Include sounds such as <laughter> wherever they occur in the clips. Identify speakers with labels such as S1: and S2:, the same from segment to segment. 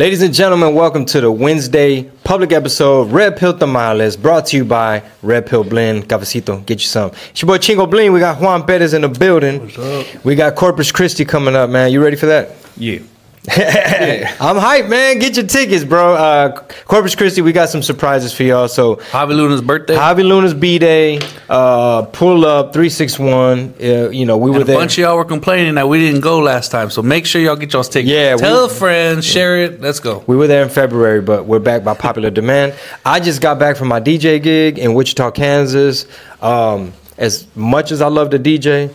S1: Ladies and gentlemen, welcome to the Wednesday public episode Red Pill Tamales brought to you by Red Pill Blend. Cafecito, get you some. It's your boy Chingo Bling. We got Juan Perez in the building.
S2: What's up?
S1: We got Corpus Christi coming up, man. You ready for that?
S2: Yeah.
S1: I'm hyped, man. Get your tickets, bro. Uh, Corpus Christi, we got some surprises for y'all. So,
S2: Javi Luna's birthday.
S1: Javi Luna's B Day, uh, pull up 361. Uh, you know, we were
S2: and a
S1: there.
S2: bunch of y'all were complaining that we didn't go last time, so make sure y'all get y'all's tickets.
S1: Yeah,
S2: tell
S1: we-
S2: a friend, share it. Let's go.
S1: We were there in February, but we're back by popular demand. I just got back from my DJ gig in Wichita, Kansas. Um, as much as I love to DJ,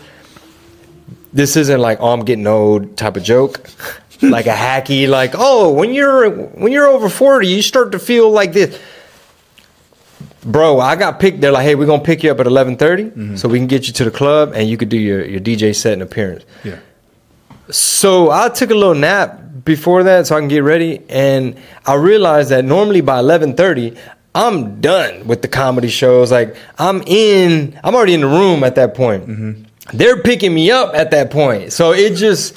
S1: this isn't like oh I'm getting old type of joke, <laughs> like a hacky like oh when you're when you're over forty you start to feel like this. Bro, I got picked. They're like, "Hey, we're gonna pick you up at 11:30, mm-hmm. so we can get you to the club and you could do your, your DJ set and appearance."
S2: Yeah.
S1: So I took a little nap before that so I can get ready, and I realized that normally by eleven thirty, I'm done with the comedy shows. Like I'm in, I'm already in the room at that point. Mm-hmm. They're picking me up at that point, so it just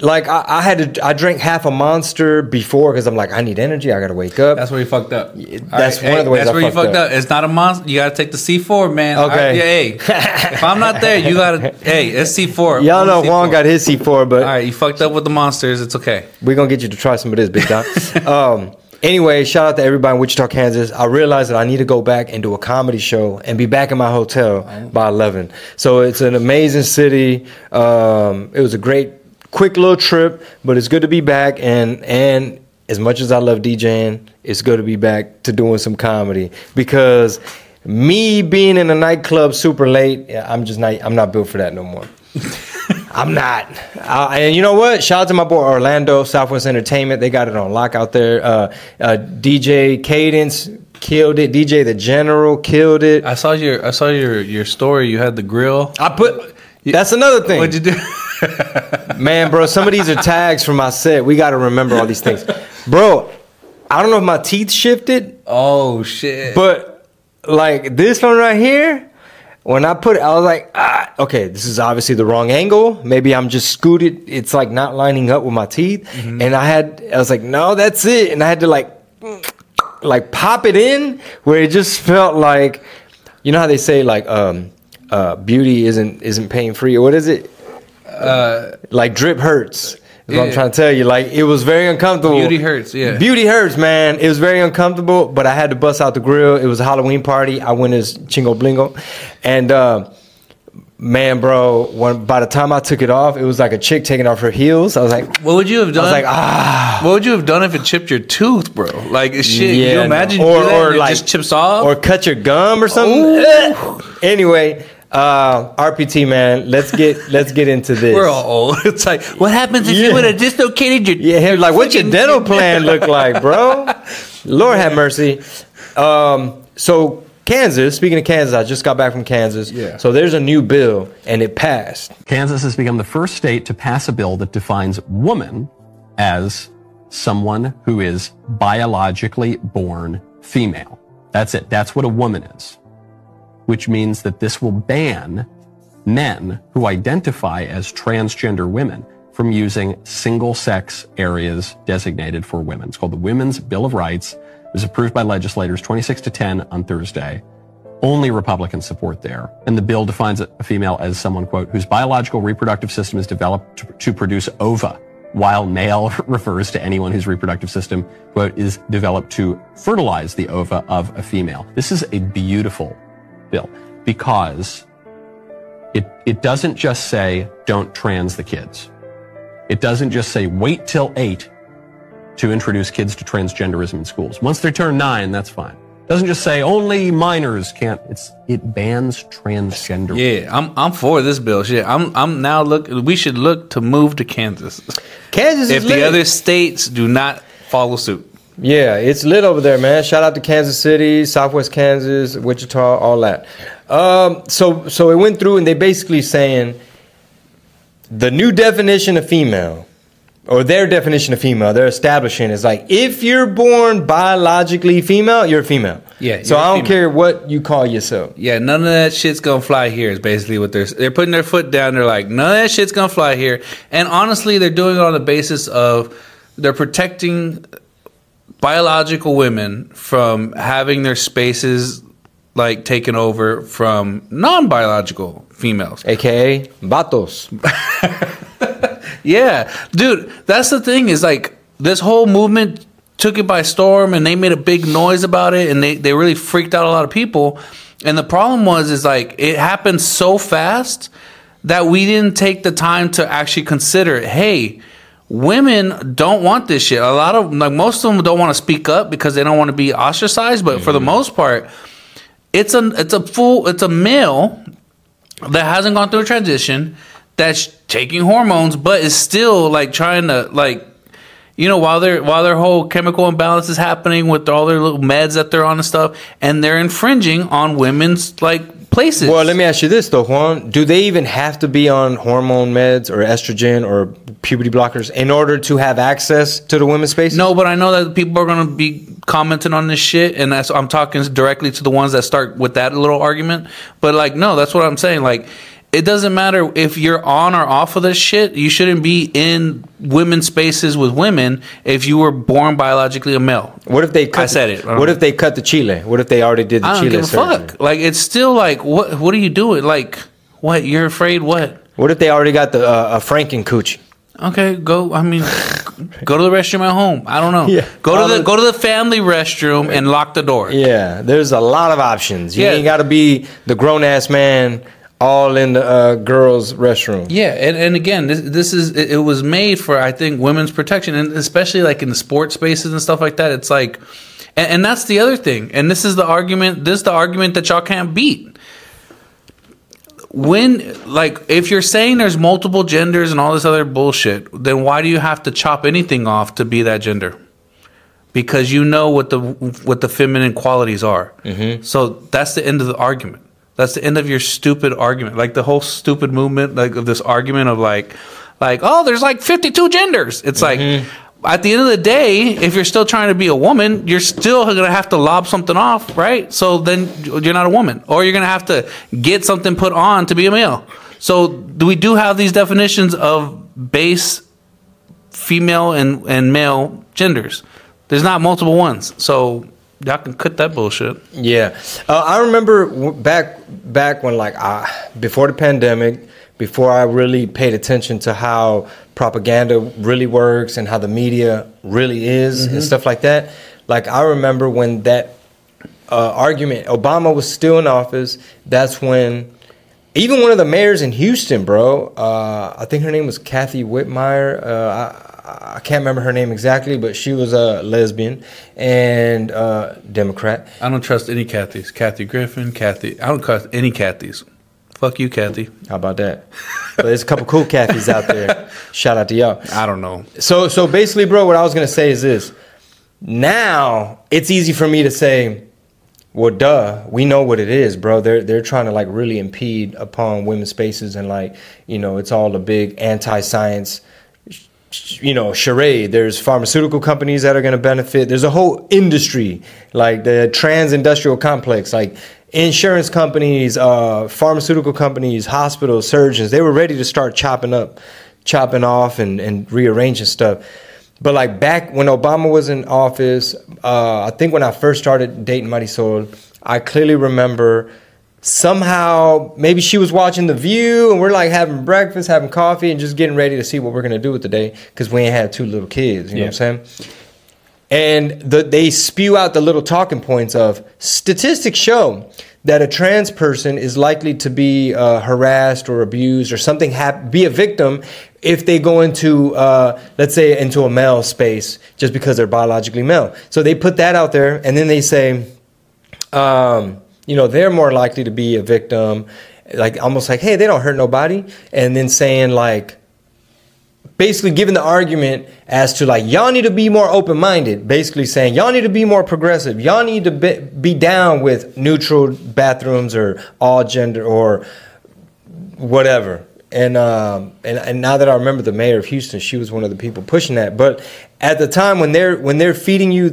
S1: like I, I had to. I drank half a monster before because I'm like I need energy. I gotta wake up.
S2: That's where you fucked up.
S1: that's one of the ways
S2: That's
S1: I
S2: where you
S1: fucked
S2: fucked
S1: up.
S2: up. It's not a monster. You gotta take the C four, man.
S1: Okay.
S2: I- yeah, hey, <laughs> if I'm not there, you gotta. Hey, it's C four.
S1: Y'all know Juan got his C4, but
S2: All right, you fucked up with the monsters. It's okay.
S1: We're gonna get you to try some of this, big dog. <laughs> um, anyway, shout out to everybody in Wichita, Kansas. I realized that I need to go back and do a comedy show and be back in my hotel by eleven. So it's an amazing city. Um, it was a great, quick little trip, but it's good to be back. And and as much as I love DJing, it's good to be back to doing some comedy because me being in a nightclub super late, I'm just not. I'm not built for that no more. <laughs> I'm not. Uh, and you know what? Shout out to my boy Orlando, Southwest Entertainment. They got it on lock out there. Uh, uh, DJ Cadence killed it. DJ The General killed it.
S2: I saw your I saw your your story. You had the grill.
S1: I put. That's another thing.
S2: What'd you do?
S1: Man, bro, some of these are tags from my set. We got to remember all these things. Bro, I don't know if my teeth shifted,
S2: oh shit!
S1: but like this one right here, when I put it, I was like, ah, okay, this is obviously the wrong angle. Maybe I'm just scooted. It's like not lining up with my teeth. And I had, I was like, no, that's it. And I had to like, <sniffs> like pop it in where it just felt like, you know how they say like, um, uh, beauty isn't isn't pain free or what is it?
S2: Uh,
S1: Like drip hurts. Is what I'm trying to tell you. Like it was very uncomfortable.
S2: Beauty hurts, yeah.
S1: Beauty hurts, man. It was very uncomfortable, but I had to bust out the grill. It was a Halloween party. I went as Chingo Blingo, and uh, man, bro, when by the time I took it off, it was like a chick taking off her heels. I was like,
S2: what would you have
S1: I
S2: done?
S1: was like, ah.
S2: What would you have done if it chipped your tooth, bro? Like shit.
S1: Yeah,
S2: you imagine
S1: no. Or- or like-
S2: just chips off?
S1: or cut your gum or something. <laughs> Anyway, uh, RPT man, let's get <laughs> let's get into this.
S2: We're all old. <laughs> It's like, what happens if
S1: Yeah.
S2: you would have dislocated your?
S1: Yeah, he was like, what's your dental <laughs> plan look like, bro? Lord have mercy. Um, so Kansas, speaking of Kansas, I just got back from Kansas.
S2: Yeah.
S1: So there's a new bill and it passed.
S3: Kansas has become the first state to pass a bill that defines woman as someone who is biologically born female. That's it. That's what a woman is. Which means that this will ban men who identify as transgender women from using single sex areas designated for women. It's called the Women's Bill of Rights. It was approved by legislators 26 to 10 on Thursday. Only Republican support there. And the bill defines a female as someone, quote, whose biological reproductive system is developed to, to produce ova, while male <laughs> refers to anyone whose reproductive system, quote, is developed to fertilize the ova of a female. This is a beautiful bill because it, it doesn't just say don't trans the kids. It doesn't just say wait till eight to introduce kids to transgenderism in schools. Once they turn nine, that's fine. It doesn't just say only minors can't. It's it bans transgender.
S2: Yeah, I'm I'm for this bill. Shit, I'm I'm now look. We should look to move to Kansas
S1: Kansas
S2: if
S1: is lit.
S2: the other states do not follow suit.
S1: Yeah, it's lit over there, man. Shout out to Kansas City, Southwest Kansas, Wichita, all that. Um, so so it went through and they basically saying the new definition of female or their definition of female, they're establishing is like if you're born biologically female, you're a female.
S2: Yeah,
S1: So I don't
S2: female.
S1: care what you call yourself.
S2: Yeah, none of that shit's gonna fly here. Is basically what they're they're putting their foot down. They're like, none of that shit's gonna fly here. And honestly, they're doing it on the basis of they're protecting biological women from having their spaces like taken over from non-biological females.
S1: AKA Vatos. <laughs>
S2: Yeah, dude, that's the thing is like this whole movement took it by storm and they made a big noise about it and they, they really freaked out a lot of people. And the problem was is like it happened so fast that we didn't take the time to actually consider, hey, women don't want this shit. A lot of like most of them don't want to speak up because they don't want to be ostracized, but for the most part, it's a it's a full it's a male that hasn't gone through a transition that's taking hormones but is still like trying to like you know while their while their whole chemical imbalance is happening with all their little meds that they're on and stuff and they're infringing on women's like places
S1: Well, let me ask you this though, Juan. Do they even have to be on hormone meds or estrogen or puberty blockers in order to have access to the women's space?
S2: No, but I know that people are going to be commenting on this shit, and that's I'm talking directly to the ones that start with that little argument. But like, no, that's what I'm saying. Like, it doesn't matter if you're on or off of this shit. You shouldn't be in women's spaces with women if you were born biologically a male.
S1: What if they cut
S2: I said it. I
S1: What
S2: know.
S1: if they cut the chile? What if they already did the
S2: I don't
S1: chile
S2: give a
S1: surgery?
S2: fuck. Like, it's still like, what? What are you doing? Like, what? You're afraid? What?
S1: What if they already got the uh, a Franken coochie?
S2: Okay, go. I mean, <laughs> go to the restroom at home. I don't know.
S1: Yeah.
S2: Go to the
S1: the-
S2: go to the family restroom and lock the door.
S1: Yeah, there's a lot of options. You
S2: Yeah.
S1: ain't got to be the grown ass man all in the uh, girls' restroom.
S2: Yeah, and, and again, this, this is it, it was made for I think women's protection, and especially like in the sports spaces and stuff like that. It's like, and, and that's the other thing, and this is the argument. This is the argument that y'all can't beat. When like if you're saying there's multiple genders and all this other bullshit, then why do you have to chop anything off to be that gender? Because you know what the what the feminine qualities are. Mm-hmm. So that's the end of the argument. That's the end of your stupid argument. Like the whole stupid movement, like of this argument of like, like oh, there's like 52 genders. It's like mm-hmm. at the end of the day, if you're still trying to be a woman, you're still gonna have to lob something off, right? So then you're not a woman, or you're gonna have to get something put on to be a male. So do we do have these definitions of base female and, and male genders? There's not multiple ones, so y'all can cut that bullshit.
S1: Yeah, uh, I remember w- back back when like I, before the pandemic, before I really paid attention to how propaganda really works and how the media really is and stuff like that. Like I remember when that uh, argument, Obama was still in office. That's when even one of the mayors in Houston, bro. Uh, I think her name was Kathy Whitmire. Uh, I, I can't remember her name exactly, but she was a lesbian and uh, Democrat.
S2: I don't trust any Kathys. Kathy Griffin, Kathy. I don't trust any Kathys. Fuck you, Kathy.
S1: How about that? but there's a couple cool Kathys out there. Shout out to y'all.
S2: I don't know.
S1: So so basically, bro, what I was gonna say is this. Now it's easy for me to say, well, duh, we know what it is, bro. They're they're trying to like really impede upon women's spaces and like you know it's all a big anti-science, you know, charade. There's pharmaceutical companies that are gonna benefit. There's a whole industry like the trans-industrial complex, like insurance companies, uh, pharmaceutical companies, hospitals, surgeons. They were ready to start chopping up, chopping off, and and rearranging stuff. But like back when Obama was in office, uh, I think when I first started dating Marisol, I clearly remember somehow maybe she was watching The View and we're like having breakfast, having coffee, and just getting ready to see what we're gonna do with the day because we ain't had two little kids. You know what I'm saying? And the, they spew out the little talking points of statistics show that a trans person is likely to be uh, harassed or abused or something hap- be a victim if they go into uh, let's say into a male space just because they're biologically male so they put that out there and then they say um, you know they're more likely to be a victim like almost like hey they don't hurt nobody and then saying like basically giving the argument as to like y'all need to be more open-minded basically saying y'all need to be more progressive y'all need to be, be down with neutral bathrooms or all gender or whatever. And um and, and now that i remember the mayor of houston she was one of the people pushing that but at the time when they're when they're feeding you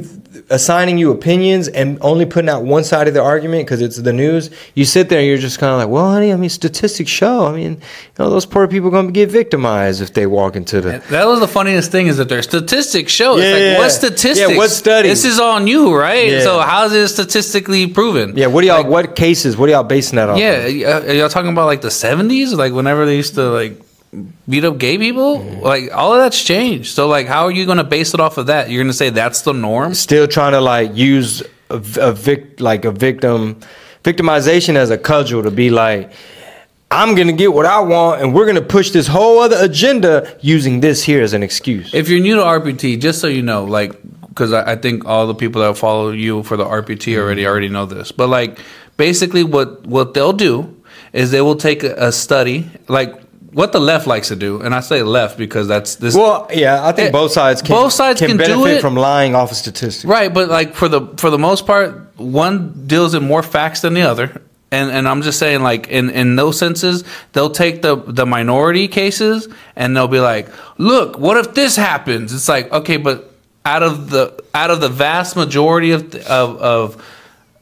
S1: assigning you opinions and only putting out one side of the argument because it's the news, you sit there and you're just kind of like, well, honey, I mean, statistics show. I mean, you know, those poor people are going to get victimized if they walk into the.
S2: That was the funniest thing is that their statistics show. It's
S1: Yeah,
S2: like,
S1: yeah,
S2: what statistics?
S1: Yeah, what study?
S2: This is on you, right?
S1: Yeah.
S2: So how is it statistically proven?
S1: Yeah, what do y'all? what cases? What are y'all basing that on?
S2: Yeah, are uh, y'all talking about like the seventies, like whenever they used to like beat up gay people?
S1: Mm-hmm.
S2: Like all of that's changed. So like, how are you going to base it off of that? You're going to say that's the norm?
S1: still trying to like use a, a vic like a victim victimization as a cudgel to be like i'm gonna get what i want and we're gonna push this whole other agenda using this here as an excuse
S2: If you're new to RPT, just so you know, like, because I, I think all the people that follow you for the RPT already already know this, but like, basically, what what they'll do is they will take a, a study, like what the left likes to do, and I say left because that's this.
S1: well yeah i think
S2: Eh,
S1: both sides can,
S2: both sides can do
S1: benefit
S2: it.
S1: from lying off of statistics
S2: Right, but like for the for the most part, one deals in more facts than the other. And and I'm just saying like in in those senses, they'll take the the minority cases and they'll be like, "Look, what if this happens?" It's like, "Okay, but out of the out of the vast majority of of of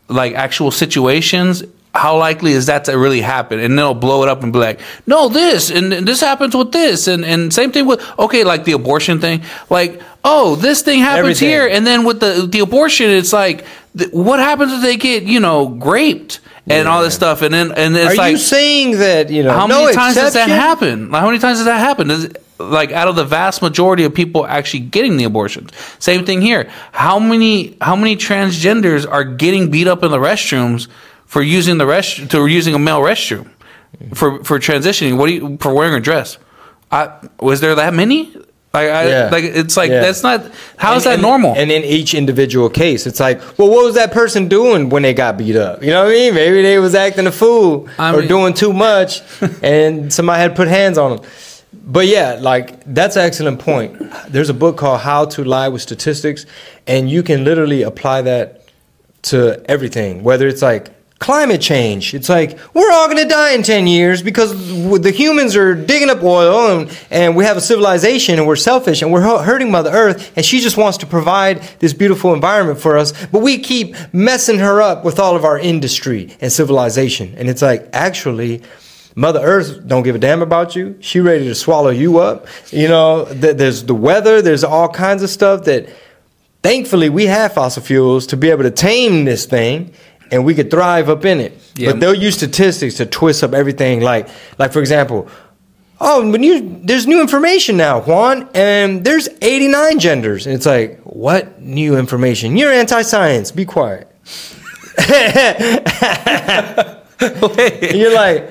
S2: like actual situations, how likely is that to really happen? And they'll blow it up and be like, no, this and, and this happens with this, and and same thing with okay, like the abortion thing, like oh, this thing happens
S1: Everything.
S2: here, and then with the the abortion, it's like th- what happens if they get you know raped and all this stuff, and then and it's
S1: are
S2: like
S1: you saying that you know
S2: how
S1: no
S2: many times does that happen? Like, how many times does that happen? Does it, like out of the vast majority of people actually getting the abortions? Same thing here. How many how many transgenders are getting beat up in the restrooms for using the rest to using a male restroom for for transitioning? What do you for wearing a dress? I was there that many? Like I
S1: Yeah.
S2: like it's like
S1: Yeah.
S2: that's not how is
S1: And-
S2: that
S1: and-
S2: normal?
S1: And in each individual case, it's like, well, what was that person doing when they got beat up? You know what I mean? Maybe they was acting a fool
S2: I
S1: or
S2: mean-
S1: doing too much, <laughs> and somebody had put hands on them. But yeah, like that's an excellent point. There's a book called How to Lie with Statistics, and you can literally apply that to everything. Whether it's like climate change, it's like we're all gonna die in ten years because the humans are digging up oil and, and we have a civilization and we're selfish and we're hurting Mother Earth and she just wants to provide this beautiful environment for us, but we keep messing her up with all of our industry and civilization. And it's like actually. Mother Earth don't give a damn about you. She ready to swallow you up. You know, th- there's the weather. There's all kinds of stuff that thankfully we have fossil fuels to be able to tame this thing and we could thrive up in it
S2: Yeah.
S1: but they'll use statistics to twist up everything like like for example oh when you there's new information now juan and there's 89 genders and it's like what new information you're anti-science be quiet <laughs> And you're like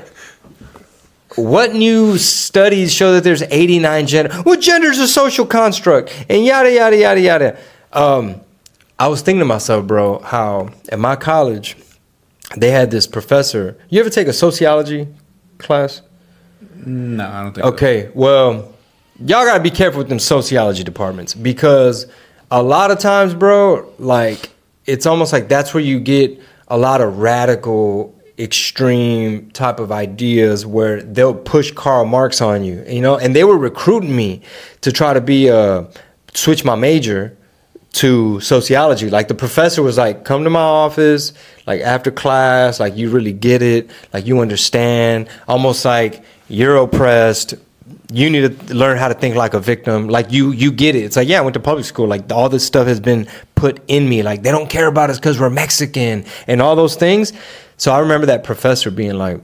S1: what new studies show that there's 89 gender? Well, gender's a social construct, and yada yada yada yada. Um, I was thinking to myself, bro, how at my college they had this professor. You ever take a sociology class?
S2: no, I don't think. so.
S1: Okay, well, y'all gotta be careful with them sociology departments because a lot of times, bro, like it's almost like that's where you get a lot of radical, extreme type of ideas where they'll push Karl Marx on you, you know. And they were recruiting me to try to be uh switch my major to sociology. Like the professor was like, come to my office, like after class, like you really get it, like you understand, almost like you're oppressed. You need to learn how to think like a victim. Like you, you get it. It's like, yeah, I went to public school. Like all this stuff has been put in me. Like they don't care about us because we're Mexican and all those things. So I remember that professor being like,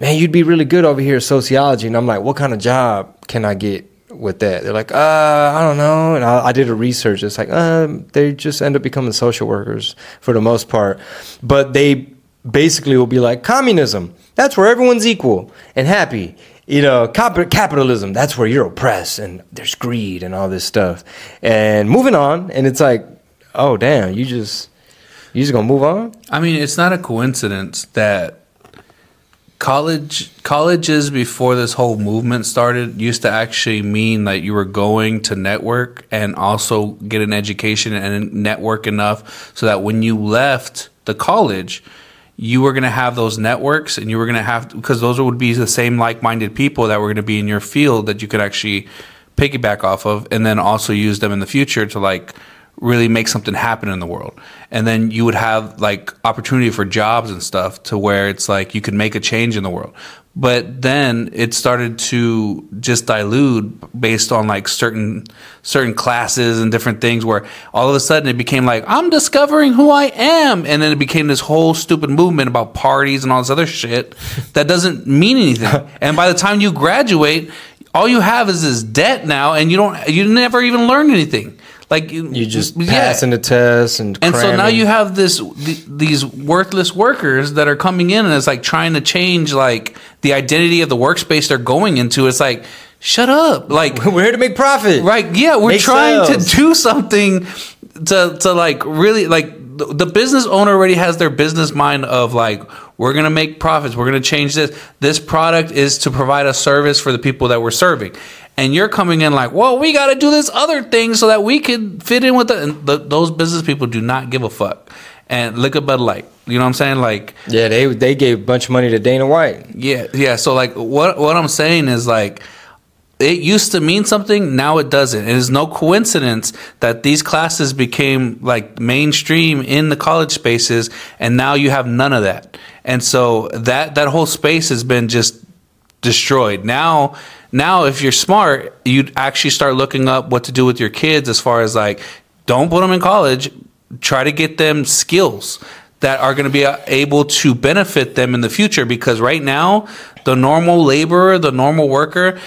S1: man, you'd be really good over here at sociology. And I'm like, what kind of job can I get with that? They're like, uh, I don't know. And I, I did a research. It's like, um, they just end up becoming social workers for the most part. But they basically will be like, communism, that's where everyone's equal and happy. You know, cap- capitalism, that's where you're oppressed and there's greed and all this stuff. And moving on, and it's like, oh, damn, you just, you just gonna move on?
S2: I mean, it's not a coincidence that college colleges before this whole movement started used to actually mean that you were going to network and also get an education and network enough so that when you left the college you were going to have those networks and you were going to have because those would be the same like-minded people that were going to be in your field that you could actually piggyback off of and then also use them in the future to like really make something happen in the world. And then you would have like opportunity for jobs and stuff to where it's like you could make a change in the world. But then it started to just dilute based on like certain certain classes and different things where all of a sudden it became like I'm discovering who I am and then it became this whole stupid movement about parties and all this other shit <laughs> that doesn't mean anything. and by the time you graduate, all you have is this debt now and you don't you never even learn anything. Like
S1: You just passing the test and
S2: and so now you have this th- these worthless workers that are coming in and it's like trying to change like the identity of the workspace they're going into. It's like shut up, like <laughs>
S1: we're here to make profit.
S2: right? Yeah, we're
S1: Make
S2: trying
S1: sales.
S2: to do something to to like really like the, the business owner already has their business mind of like we're gonna make profits, we're gonna change this. This product is to provide a service for the people that we're serving. And you're coming in like, well, we got to do this other thing so that we could fit in with the, and. Those business people do not give a fuck. And look at Bud Light. You know what I'm saying? Like,
S1: Yeah, they they gave a bunch of money to Dana White.
S2: yeah, yeah. So like, what what I'm saying is like, it used to mean something, now it doesn't. It is no coincidence that these classes became like mainstream in the college spaces, and now you have none of that. And so that that whole space has been just destroyed. Now, now if you're smart, you'd actually start looking up what to do with your kids as far as like, don't put them in college. Try to get them skills that are going to be uh, able to benefit them in the future because right now the normal laborer the normal worker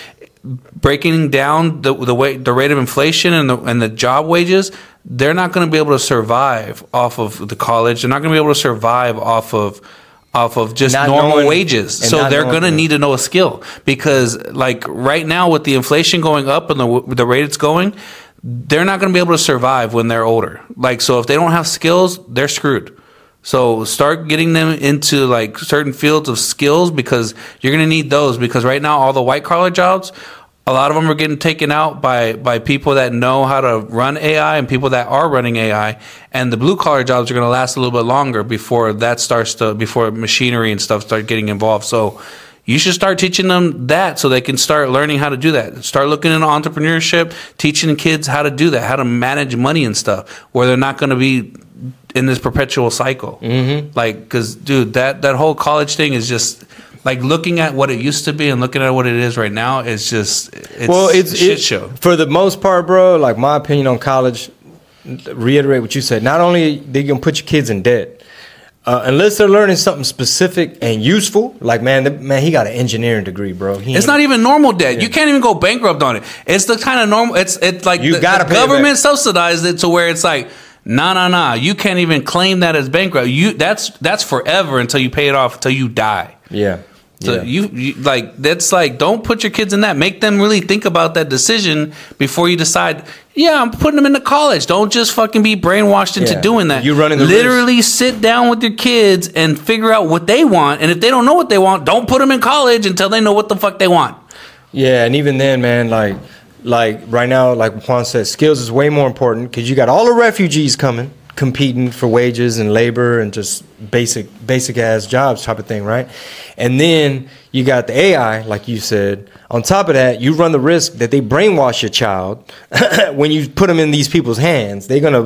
S2: breaking down the the way the rate of inflation and the and the job wages they're not going to be able to survive off of the college they're not going to be able to survive off of off of just
S1: Not
S2: normal
S1: knowing-
S2: wages. so they're going to need to know a skill because like right now with the inflation going up and the the rate it's going they're not going to be able to survive when they're older. Like so if they don't have skills they're screwed. So start getting them into like certain fields of skills because you're going to need those because right now all the white collar jobs a lot of them are getting taken out by by people that know how to run AI and people that are running AI and the blue collar jobs are going to last a little bit longer before that starts to before machinery and stuff start getting involved so you should start teaching them that so they can start learning how to do that. Start looking into entrepreneurship, teaching kids how to do that, how to manage money and stuff, where they're not going to be in this perpetual cycle. Mm-hmm. Like, because dude, that that whole college thing is just like looking at what it used to be and looking at what it is right now. It's just it's
S1: well, it's
S2: a shit
S1: it-
S2: show.
S1: for the most part, bro. Like my opinion on college, reiterate what you said. Not only they gonna put your kids in debt, uh, unless they're learning something specific and useful. Like man, the, man, he got an engineering degree, bro. He
S2: It's not even normal debt. You can't even go bankrupt on it. It's the kind of normal. It's it's like
S1: You
S2: the,
S1: gotta
S2: the
S1: it
S2: government subsidized it to where it's like, nah, nah, nah. You can't even claim that as bankrupt. You that's that's forever until you pay it off until you die.
S1: Yeah.
S2: So
S1: yeah.
S2: you, you like that's like don't put your kids in that. Make them really think about that decision before you decide. Yeah, I'm putting them into college. Don't just fucking be brainwashed into
S1: Yeah.
S2: doing that.
S1: You running the
S2: literally sit down with your kids and figure out what they want. And if they don't know what they want, don't put them in college until they know what the fuck they want.
S1: Yeah, and even then, man, like, like right now, like Juan said, skills is way more important because you got all the refugees coming, competing for wages and labor and just basic, basic ass jobs type of thing, right? And then you got the AI, like you said. On top of that, you run the risk that they brainwash your child <laughs> when you put them in these people's hands. They're gonna,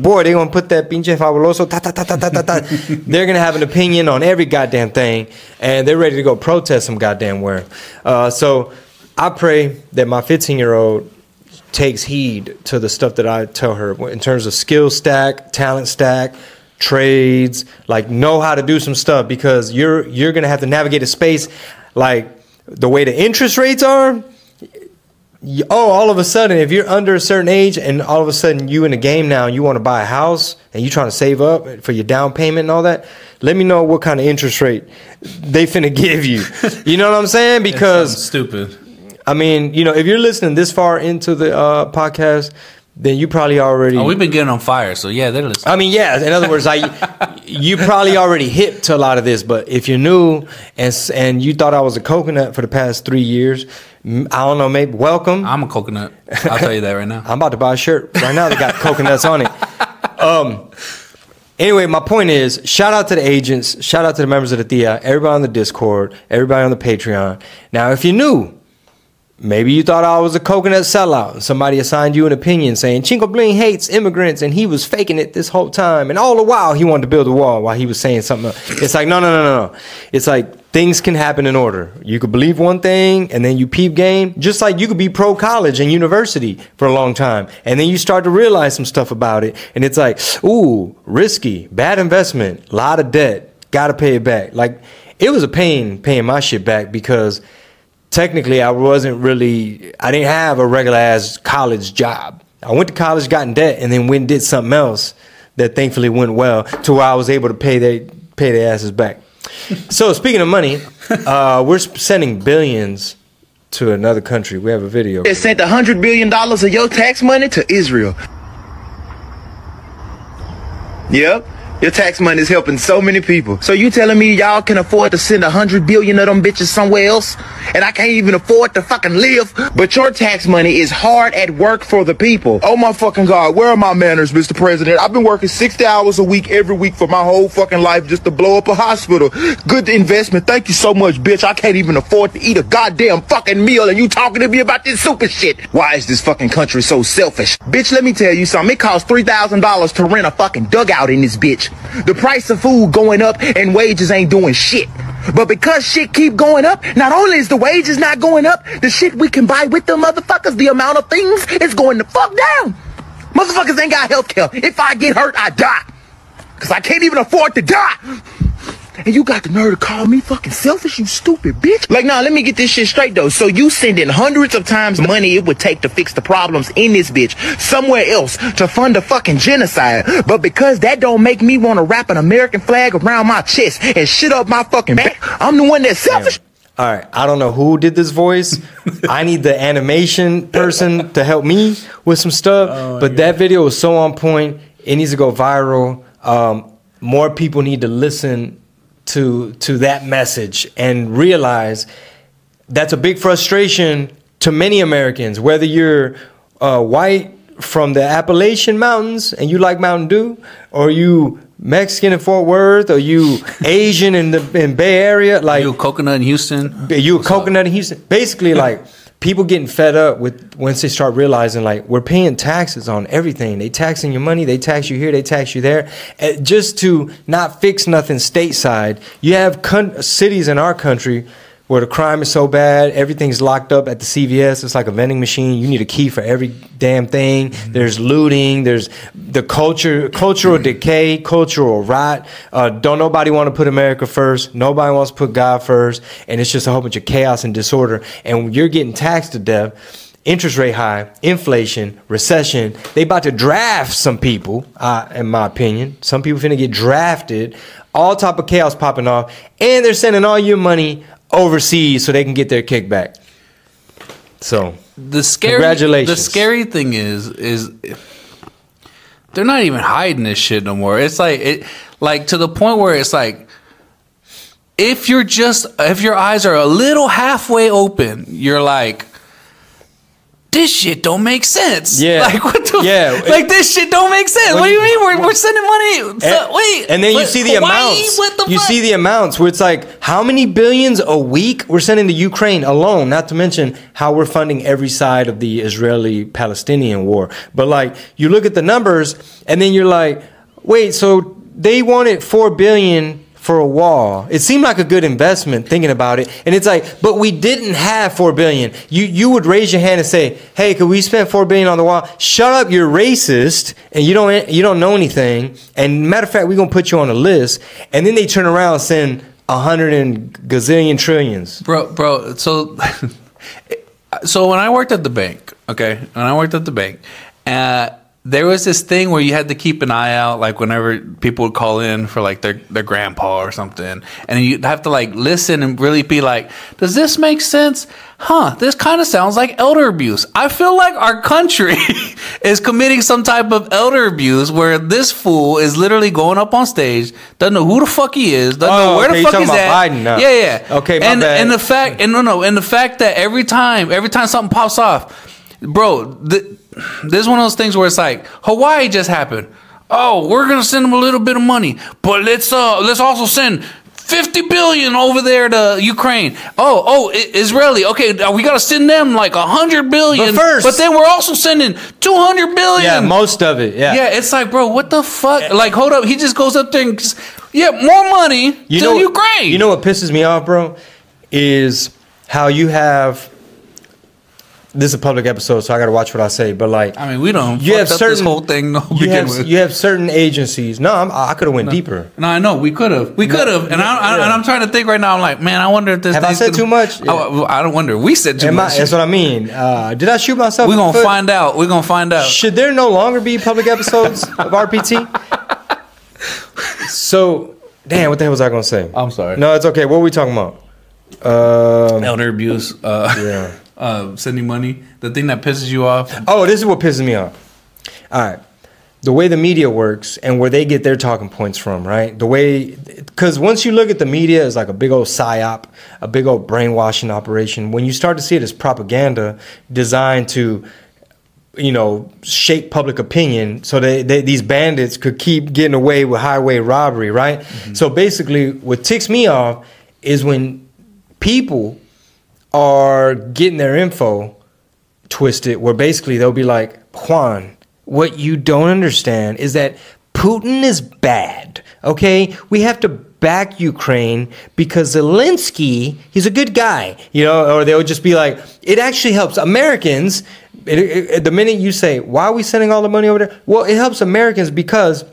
S1: boy, they're gonna put that pinche fabuloso, ta ta ta ta ta ta ta. <laughs> They're gonna have an opinion on every goddamn thing, and they're ready to go protest some goddamn where. Uh, so I pray that my 15 year old takes heed to the stuff that I tell her in terms of skill stack, talent stack, trades, like know how to do some stuff because you're you're gonna have to navigate a space like the way the interest rates are. you- Oh, all of a sudden, if you're under a certain age and all of a sudden you in the game now and you want to buy a house and you trying to save up for your down payment and all that, let me know what kind of interest rate they finna <laughs> give you. You know what I'm saying? Because
S2: stupid.
S1: I mean, you know, if you're listening this far into the uh, podcast, then you probably already.
S2: Oh, we've been getting on fire, so yeah, they're listening.
S1: I mean, yeah. In other words, like you probably already hip to a lot of this, but if you're new and and you thought I was a coconut for the past three years, I don't know, maybe welcome.
S2: I'm a coconut. I'll tell you that right now. <laughs>
S1: I'm about to buy a shirt right now that got coconuts on it. Um. Anyway, my point is, shout out to the agents, shout out to the members of the THEA, everybody on the Discord, everybody on the Patreon. Now, if you're new, Maybe you thought I was a coconut sellout. and Somebody assigned you an opinion saying Chingo Bling hates immigrants and he was faking it this whole time. And all the while he wanted to build a wall while he was saying something. else. It's like, no, no, no, no, no. It's like things can happen in order. You could believe one thing and then you peep game. Just like you could be pro college and university for a long time. And then you start to realize some stuff about it. And it's like, ooh, risky, bad investment, lot of debt, gotta pay it back. Like it was a pain paying my shit back because technically I wasn't really I didn't have a regular ass college job. I went to college, got in debt, and then went and did something else that thankfully went well to where I was able to pay they pay their asses back. <laughs> so speaking of money, uh, we're sending billions to another country. We have a video.
S4: They sent a hundred billion dollars of your tax money to Israel. Yep. Your tax money is helping so many people. So you telling me y'all can afford to send a hundred billion of them bitches somewhere else? And I can't even afford to fucking live? But your tax money is hard at work for the people.
S5: Oh my fucking God, where are my manners, Mr. President? I've been working 60 hours a week every week for my whole fucking life just to blow up a hospital. Good investment. Thank you so much, bitch. I can't even afford to eat a goddamn fucking meal and you talking to me about this super shit.
S4: Why is this fucking country so selfish? Bitch, let me tell you something. It costs $3,000 to rent a fucking dugout in this bitch. The price of food going up and wages ain't doing shit. But because shit keep going up, not only is the wages not going up, the shit we can buy with the motherfuckers, the amount of things is going to fuck down. Motherfuckers ain't got health care. If I get hurt, I die. Cause I can't even afford to die. And you got the nerve to call me fucking selfish, you stupid bitch. Like, nah, let me get this shit straight though. So you sending hundreds of times the money it would take to fix the problems in this bitch somewhere else to fund a fucking genocide. But because that don't make me want to wrap an American flag around my chest and shit up my fucking back, I'm the one that's selfish.
S1: All right, I don't know who did this voice. <laughs> I need the animation person to help me with some stuff. but that video was so on point. It needs to go viral. Um, more people need to listen to to that message and realize that's a big frustration to many Americans. Whether you're uh, white from the Appalachian Mountains and you like Mountain Dew, or you Mexican in Fort Worth, or you <laughs> Asian in the in Bay Area, like
S2: You coconut in Houston.
S1: you a coconut in Houston. Basically, like people getting fed up with once they start realizing like we're paying taxes on everything. They taxing your money, they tax you here, they tax you there, and just to not fix nothing stateside. You have con- cities in our country where the crime is so bad, everything's locked up at the CVS. It's like a vending machine. You need a key for every damn thing. There's looting. There's the culture, cultural decay, cultural rot. Uh, don't nobody want to put America first. Nobody wants to put God first, and it's just a whole bunch of chaos and disorder. And you're getting taxed to death. Interest rate high, inflation, recession. They about to draft some people, uh, in my opinion. Some people finna get drafted. All type of chaos popping off, and they're sending all your money overseas so they can get their kickback. So
S2: The scary,
S1: Congratulations.
S2: The scary thing is, is they're not even hiding this shit no more. It's like it, like to the point where it's like, if you're just, if your eyes are a little halfway open, you're like. This shit don't make sense.
S1: Yeah. <laughs>
S2: like what the?
S1: Yeah.
S2: like this shit don't make sense. What do you mean we're, we're sending money? So,
S1: And,
S2: wait,
S1: and then you
S2: what-
S1: see the
S2: Hawaii?
S1: amounts.
S2: The
S1: you
S2: fuck?
S1: see the amounts where it's like how many billions a week we're sending to Ukraine alone. Not to mention how we're funding every side of the Israeli-Palestinian war. But like you look at the numbers, and then you're like, wait, so they wanted four billion for a wall. It seemed like a good investment thinking about it. And it's like, but we didn't have 4 billion. You you would raise your hand and say, "Hey, could we spend 4 billion on the wall?" Shut up, you're racist and you don't you don't know anything. And matter of fact, we're to put you on a list. And then they turn around and send a hundred and gazillion trillions.
S2: bro, bro. So, <laughs> so when I worked at the bank, okay, when I worked at the bank, uh, there was this thing where you had to keep an eye out, like whenever people would call in for like their their grandpa or something, and you'd have to like listen and really be like, "Does this make sense?" Huh? This kind of sounds like elder abuse. I feel like our country <laughs> is committing some type of elder abuse where this fool is literally going up on stage, doesn't know who the fuck he is, doesn't know
S1: Oh,
S2: where
S1: okay,
S2: the fuck he's at.
S1: Biden now.
S2: Yeah, yeah.
S1: Okay, my
S2: and,
S1: bad.
S2: And the fact, and no, no, and the fact that every time, every time something pops off, bro, th- this is one of those things where it's like Hawaii just happened. Oh, we're gonna send them a little bit of money, but let's uh let's also send 50 billion over there to Ukraine. Oh, oh, I- Israeli. Okay, uh, we got to send them like 100 billion.
S1: But first-
S2: but then we're also sending 200 billion.
S1: Yeah, most of it. Yeah.
S2: Yeah, it's like, bro, what the fuck? Like, hold up. He just goes up there and, just, yeah, more money
S1: you
S2: to
S1: know,
S2: Ukraine.
S1: You know what pisses me off, bro, is how you have. This is a public episode, so I got to watch what I say. But like,
S2: I mean, we don't.
S1: you have certain
S2: this whole thing. No,
S1: you
S2: begin
S1: have
S2: with.
S1: you have certain agencies. No, I'm, I could have went deeper.
S2: No, I know we could have, we could have, and I, I,
S1: yeah.
S2: and I'm trying to think right now. I'm like, man, I wonder if this.
S1: Have I said too much?
S2: I, I don't wonder. We said too
S1: Am I,
S2: much.
S1: that's what I mean. Uh, did I shoot myself?
S2: We're gonna find out. We're gonna find out.
S1: Should there no longer be public episodes of RPT? <laughs> So, damn, what the hell was I gonna say?
S2: I'm sorry.
S1: No, it's okay. What were we talking about? Um,
S2: Elder abuse. Uh,
S1: yeah. <laughs>
S2: uh, sending money. The thing that pisses you off.
S1: Oh, this is what pisses me off. All right. The way the media works and where they get their talking points from, right? The way, because once you look at the media as like a big old psyop, a big old brainwashing operation, when you start to see it as propaganda designed to, you know, shape public opinion so they, these bandits could keep getting away with highway robbery, right? So basically, what ticks me off is when people are getting their info twisted where basically they'll be like, Juan, what you don't understand is that Putin is bad. Okay? We have to back Ukraine because Zelensky, he's a good guy. You know, or they'll just be like, it actually helps Americans. It, it- the minute you say, why are we sending all the money over there? Well, it helps Americans because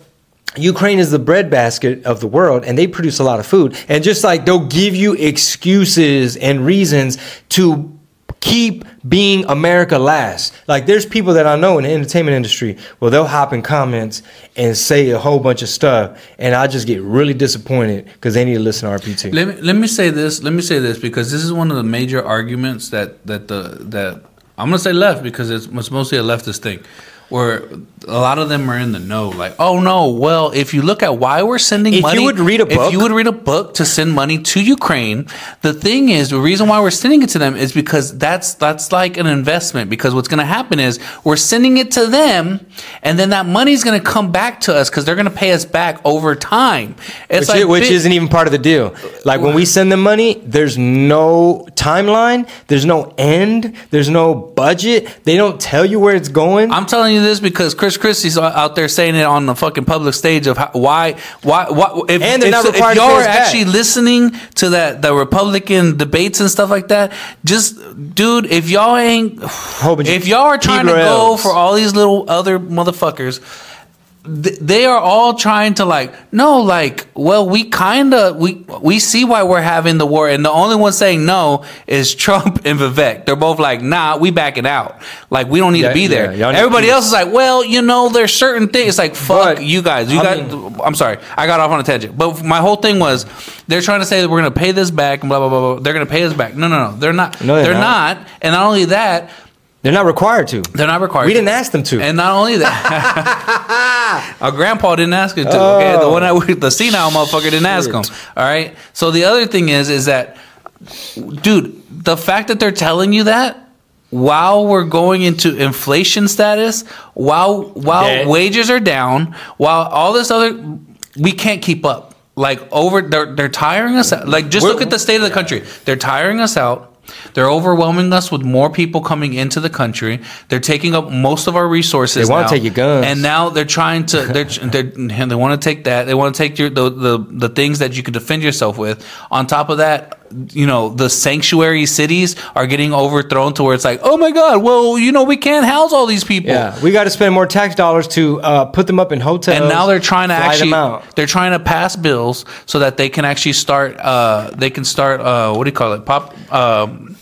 S1: Ukraine is the breadbasket of the world and they produce a lot of food. And just like they'll give you excuses and reasons to keep being America last. Like there's people that I know in the entertainment industry where they'll hop in comments and say a whole bunch of stuff and I just get really disappointed because they need to listen to RPT.
S2: Let me let me say this. Let me say this because this is one of the major arguments that that the that I'm gonna say left because it's, it's mostly a leftist thing, where a lot of them are in the know. Like, oh no, well, if you look at why we're sending
S1: If you
S2: money,
S1: would read a
S2: if you would read a book to send money to Ukraine, the thing is the reason why we're sending it to them is because that's that's like an investment. Because what's gonna happen is we're sending it to them, and then that money's gonna come back to us because they're gonna pay us back over time. It's
S1: Which, i- which
S2: bit-
S1: isn't even part of the deal. Like when we send them money, there's no timeline, there's no end, there's no budget. They don't tell you where it's going.
S2: I'm telling you this because Chris Christie's out there saying it on the fucking public stage of how, why, why, why. If,
S1: And they're
S2: if,
S1: not
S2: if
S1: required
S2: y'all are
S1: back.
S2: actually listening to that the Republican debates and stuff like that, just dude, if y'all ain't, if y'all are trying to go for all these little other motherfuckers. Th- They are all trying to like no like well we kind of we we see why we're having the war and the only one saying no is Trump and Vivek they're both like nah we backing out like we don't need
S1: Yeah,
S2: to be there
S1: yeah,
S2: everybody else is like well you know there's certain things like fuck
S1: But,
S2: you guys you
S1: I
S2: guys
S1: mean-
S2: I'm sorry I got off on a tangent but my whole thing was they're trying to say that we're gonna pay this back and blah blah blah, blah. they're gonna pay us back no no no they're not
S1: No, they're
S2: they're
S1: not.
S2: not and not only that
S1: they're not required to.
S2: they're not required
S1: We
S2: to.
S1: didn't ask them to.
S2: And not only that, <laughs> our grandpa didn't ask him to. Okay, the one that the senile motherfucker didn't ask him. All right. So the other thing is, is that, dude, the fact that they're telling you that while we're going into inflation status, while while
S1: Dead.
S2: wages are down, while all this other, we can't keep up. Like over, they're they're tiring us out. Like just
S1: We're-
S2: look at the state of the country. They're tiring us out. They're overwhelming us with more people coming into the country. They're taking up most of our resources.
S1: They wanna take your guns.
S2: and now they're trying to. They're, <laughs> they're they want to take that. They want to take your the, the the things that you can defend yourself with. On top of that, you know the sanctuary cities are getting overthrown to where it's like, oh my god, well you know we can't house all these people.
S1: Yeah, we got to spend more tax dollars to uh, put them up in hotels.
S2: And now they're trying to actually they're trying to pass bills so that they can actually start uh, they can start uh, what do you call it pop um,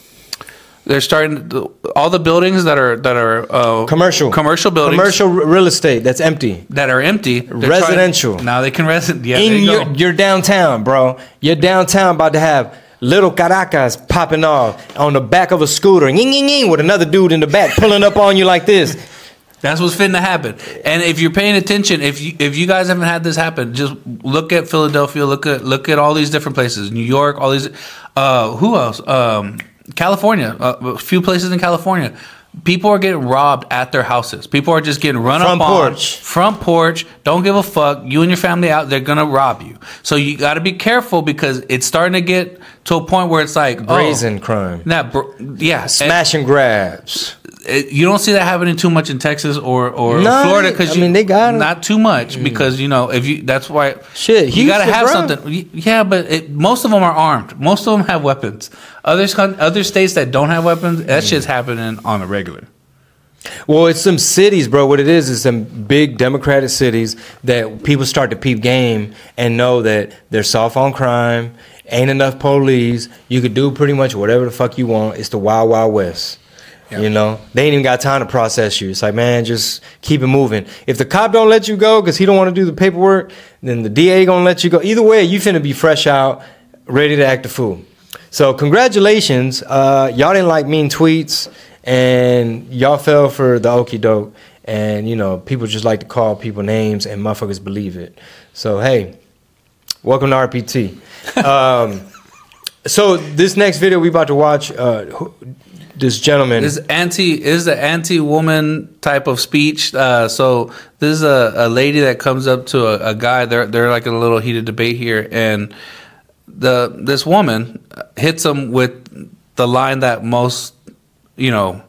S2: they're starting all the buildings that are that are uh,
S1: commercial,
S2: commercial buildings
S1: commercial real estate that's empty
S2: that are empty they're trying-
S1: Residential.
S2: now they can resident yeah
S1: in
S2: you
S1: your your downtown, bro. Your downtown about to have little Caracas popping off on the back of a scooter, ying, ying, ying, with another dude in the back pulling up on you like this. <laughs>
S2: That's what's fitting to happen. And if you're paying attention, if you if you guys haven't had this happen, just look at Philadelphia, look at look at all these different places, New York, all these. Uh, who else? Um, California, uh, a few places in California. people are getting robbed at their houses. People are just getting run
S1: Front
S2: up on
S1: porch.
S2: front porch. Don't give a fuck. You and your family out. They're gonna rob you. So you got to be careful because it's starting to get to a point where it's like oh,
S1: Brazen
S2: oh,
S1: crime.
S2: That br- yeah,
S1: Smash and grabs.
S2: it- you don't see that happening too much in Texas or or
S1: No,
S2: Florida because
S1: I mean, they got
S2: not too much mm. because you know if you that's why
S1: Shit,
S2: you got to have something. Yeah, but it, most of them are armed. Most of them have weapons. Others other states that don't have weapons, that mm. shit's happening on a regular.
S1: Well, it's some cities, bro. What it is is some big democratic cities that people start to peep game and know that they're soft on crime, ain't enough police. You could do pretty much whatever the fuck you want. It's the wild, wild west. You know, they ain't even got time to process you. It's like, man, just keep it moving. If the cop don't let you go because he don't want to do the paperwork, then the DA gonna let you go. Either way, you finna be fresh out, ready to act a fool. So congratulations, uh, y'all didn't like mean tweets, and y'all fell for the okey doke. And you know, people just like to call people names, and motherfuckers believe it. So hey, welcome to RPT. Um, so this next video we about to watch, uh, this gentleman.
S2: This anti is the anti woman type of speech. Uh, so this is a, a lady that comes up to a, a guy. They're they're like in a little heated debate here, and the this woman hits him with the line that most you know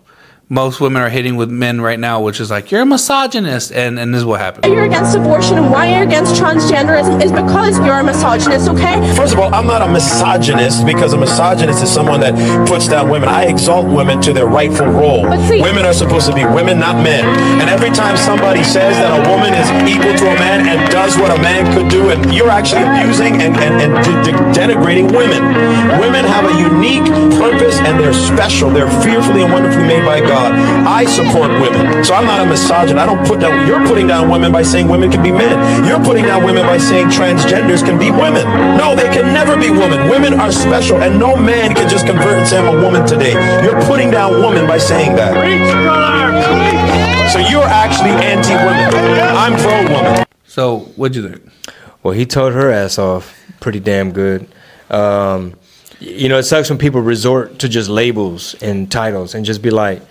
S2: most women are hitting with men right now, which is like you're a misogynist, and and this is what happened.
S6: Why you're against abortion and why you're against transgenderism is because you're a misogynist, okay?
S7: First of all, I'm not a misogynist because a misogynist is someone that puts down women. I exalt women to their rightful role.
S6: See-
S7: women are supposed to be women, not men. And every time somebody says that a woman is equal to a man and does what a man could do, and you're actually abusing and, and, and de- de- denigrating women. Women have a unique purpose and they're special. They're fearfully and wonderfully made by God. I support women. So I'm not a misogynist. I don't put down, you're putting down women by saying women can be men. You're putting down women by saying transgenders can be women. No, they can never be women. Women are special and no man can just convert and say I'm a woman today. You're putting down women by saying that. So you're actually anti-women. I'm pro-woman.
S2: So what'd you think?
S1: Well, he told her ass off pretty damn good. Um, y- you know, it sucks when people resort to just labels and titles and just be like,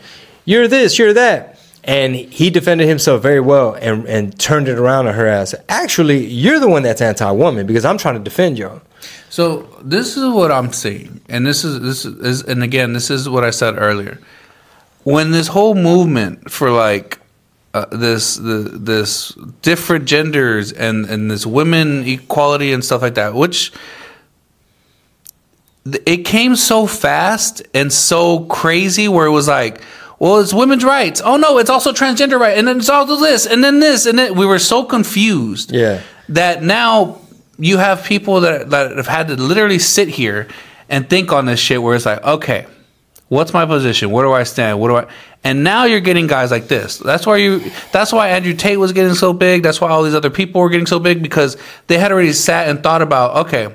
S1: "You're this, you're that," and he defended himself very well and and turned it around on her ass. Actually, you're the one that's anti-woman because I'm trying to defend you.
S2: So this is what I'm seeing, and this is this is, and again, this is what I said earlier. When this whole movement for like uh, this the this different genders and and this women equality and stuff like that, which it came so fast and so crazy, where it was like. Well, it's women's rights. Oh no, it's also transgender right, and then it's also this, and then this, and then we were so confused
S1: Yeah.
S2: that now you have people that that have had to literally sit here and think on this shit where it's like, okay, what's my position? Where do I stand? What do I? And now you're getting guys like this. That's why you. That's why Andrew Tate was getting so big. That's why all these other people were getting so big because they had already sat and thought about, okay,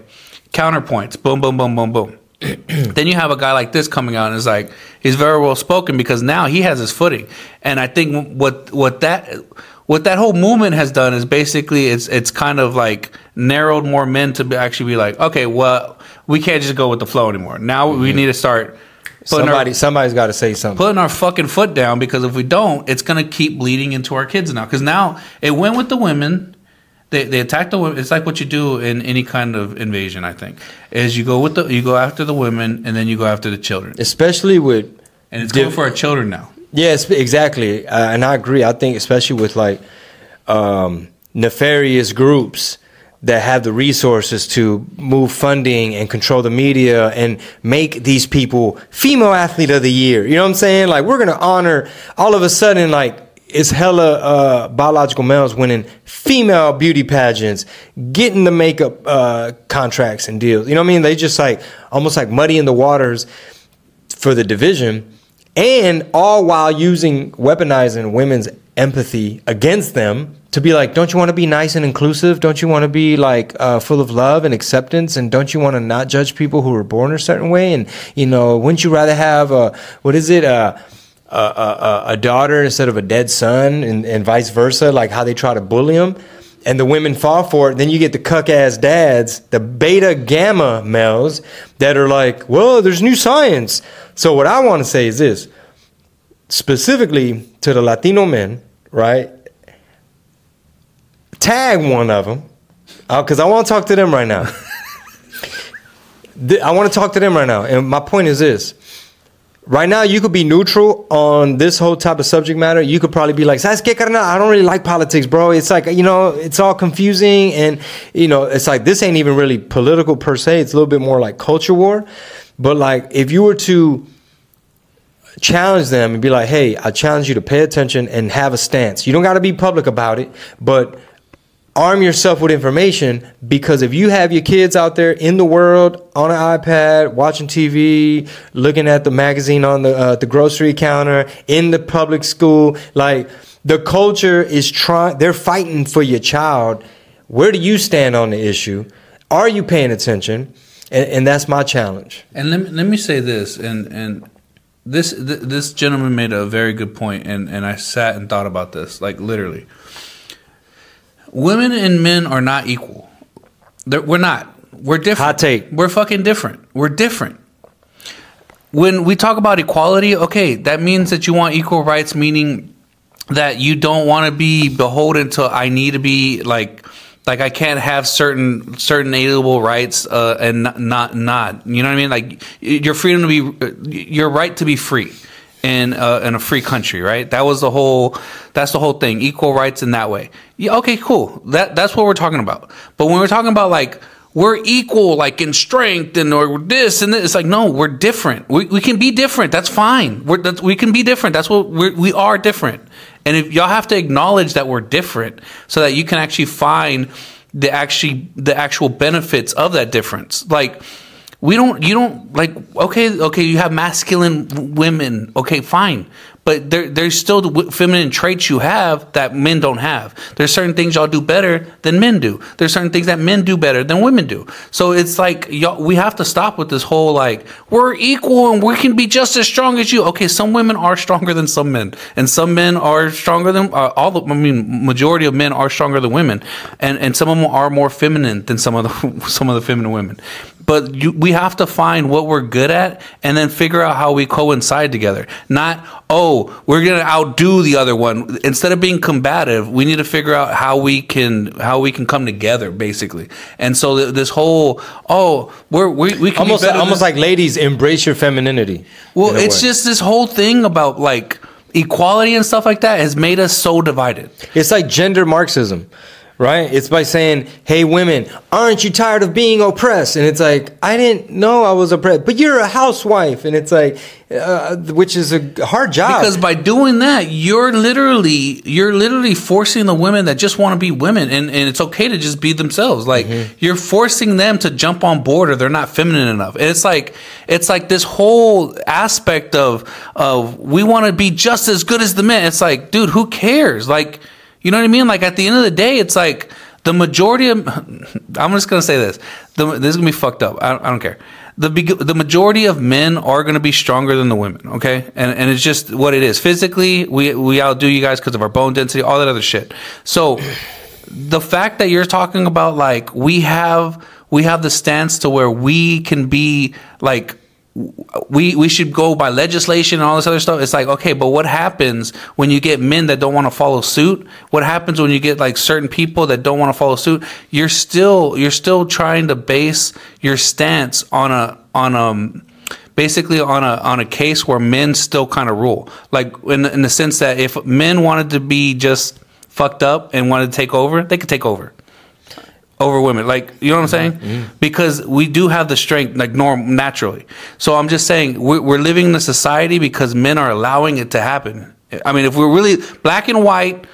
S2: counterpoints. Boom, boom, boom, boom, boom. <clears throat> then you have a guy like this coming out and is like he's very well spoken because now he has his footing and i think what what that what that whole movement has done is basically it's it's kind of like narrowed more men to be, actually be like okay well we can't just go with the flow anymore now we mm-hmm. need to start
S1: Somebody,
S2: our,
S1: somebody's got to say something.
S2: putting our fucking foot down because if we don't it's going to keep bleeding into our kids now because now it went with the women they, they attack the women. It's like what you do in any kind of invasion. I think is you go with the you go after the women and then you go after the children,
S1: Especially with
S2: and it's
S1: Div-
S2: going for our children now.
S1: Yes, exactly, uh, and I agree. I think especially with like um, nefarious groups that have the resources to move funding and control the media and make these people female athlete of the year. You know what I'm saying? Like we're gonna honor all of a sudden like it's hella uh, biological males winning female beauty pageants, getting the makeup uh, contracts and deals. You know what I mean? They just like almost like muddying the waters for the division, and all while using weaponizing women's empathy against them to be like, don't you want to be nice and inclusive? Don't you want to be like uh, full of love and acceptance? And don't you want to not judge people who were born a certain way? And you know, wouldn't you rather have a what is it? Uh, a, a, a daughter instead of a dead son, and, and vice versa, like how they try to bully them, and the women fall for it. Then you get the cuck ass dads, the beta gamma males that are like, well, there's new science. So what I want to say is this: specifically to the Latino men, right? Tag one of them, because uh, I want to talk to them right now. <laughs> I want to talk to them right now, and my point is this: Right now, you could be neutral on this whole type of subject matter. You could probably be like, "Sabes? I don't really like politics, bro. It's like you know, it's all confusing, and you know, it's like this ain't even really political per se. It's a little bit more like culture war. But like, if you were to challenge them and be like, "Hey, I challenge you to pay attention and have a stance. You don't got to be public about it, but arm yourself with information because if you have your kids out there in the world on an iPad, watching TV, looking at the magazine on the uh, the grocery counter in the public school, like the culture is trying, they're fighting for your child. Where do you stand on the issue? Are you paying attention? And, and that's my challenge.
S2: And let me, let me say this, and and this th- this gentleman made a very good point, and and I sat and thought about this, like literally. Women and men are not equal. They're, we're not. We're different.
S1: Hot take.
S2: We're fucking different. We're different. When we talk about equality, okay, that means that you want equal rights, meaning that you don't want to be beholden to I need to be like like I can't have certain certain alienable rights uh, and not, not not you know what I mean like your freedom to be your right to be free in uh, in a free country right? That was the whole that's the whole thing. Equal rights in that way. Yeah okay cool. That that's what we're talking about. But when we're talking about like we're equal like in strength and or this and this it's like no we're different. We, we can be different. That's fine. We're, that's, we can be different. That's what we're, we are different. And if y'all have to acknowledge that we're different so that you can actually find the actually the actual benefits of that difference. Like we don't you don't like okay okay you have masculine women okay fine. But there, there's still the feminine traits you have that men don't have. There's certain things y'all do better than men do. There's certain things that men do better than women do. So it's like y'all we have to stop with this whole like we're equal and we can be just as strong as you. Okay some women are stronger than some men and some men are stronger than uh, all the i mean majority of men are stronger than women and and some of them are more feminine than some of the <laughs> some of the feminine women but you, we have to find what we're good at and then figure out how we coincide together. Not, oh, we're going to outdo the other one. Instead of being combative, we need to figure out how we can how we can come together, basically. And so th- this whole, oh, we're, we we can
S1: Almost,
S2: better
S1: almost like ladies embrace your femininity.
S2: well, it's
S1: way.
S2: just this whole thing about like equality and stuff like that has made us so divided.
S1: It's like gender Marxism, right? It's by saying, "Hey, women, aren't you tired of being oppressed?" And it's like, "I didn't know I was oppressed, but you're a housewife," and it's like, uh, which is a hard job
S2: Because by doing that, you're literally you're literally forcing the women that just want to be women, and, and it's okay to just be themselves. Like
S1: Mm-hmm.
S2: you're forcing them to jump on board, or they're not feminine enough. And it's like it's like this whole aspect of of we want to be just as good as the men. It's like, dude, who cares? Like, you know what I mean? Like at the end of the day, it's like the majority of <laughs> I'm just gonna say this. The, this is gonna be fucked up. I don't, I don't care. The the majority of men are gonna be stronger than the women. Okay, and and it's just what it is. Physically, we we outdo you guys because of our bone density, all that other shit. So the fact that you're talking about like we have we have the stance to where we can be like we we should go by legislation and all this other stuff. It's like okay, but what happens when you get men that don't want to follow suit? What happens when you get like certain people that don't want to follow suit? You're still you're still trying to base your stance on a on um basically on a on a case where men still kind of rule. Like in in the sense that if men wanted to be just fucked up and wanted to take over, they could take over over women. Like, you know what I'm mm-hmm. saying? Mm-hmm. Because we do have the strength, like norm naturally. So I'm just saying we're, we're living in a society because men are allowing it to happen. I mean, if we're really black and white,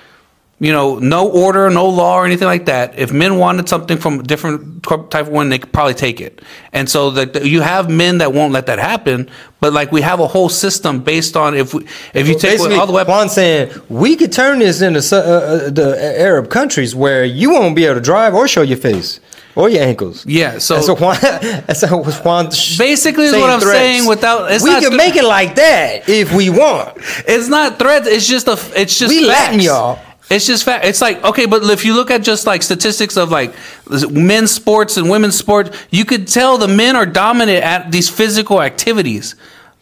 S2: you know, no order, no law, or anything like that. If men wanted something from a different type of one, they could probably take it. And so that you have men that won't let that happen. But like we have a whole system based on if we, if you take
S1: Basically,
S2: all the weapons.
S1: Juan saying we could turn this into uh, uh, the Arab countries where you won't be able to drive or show your face or your ankles.
S2: Yeah, so-
S1: that's what Juan. <laughs> That's what Juan. sh-
S2: Basically is what I'm saying without- it's
S1: we can
S2: thre-
S1: make it like that if we want. <laughs>
S2: It's not threats. It's just a. It's just
S1: We
S2: facts.
S1: Latin, y'all.
S2: It's just fact. It's like okay, but if you look at just like statistics of like men's sports and women's sports, you could tell the men are dominant at these physical activities.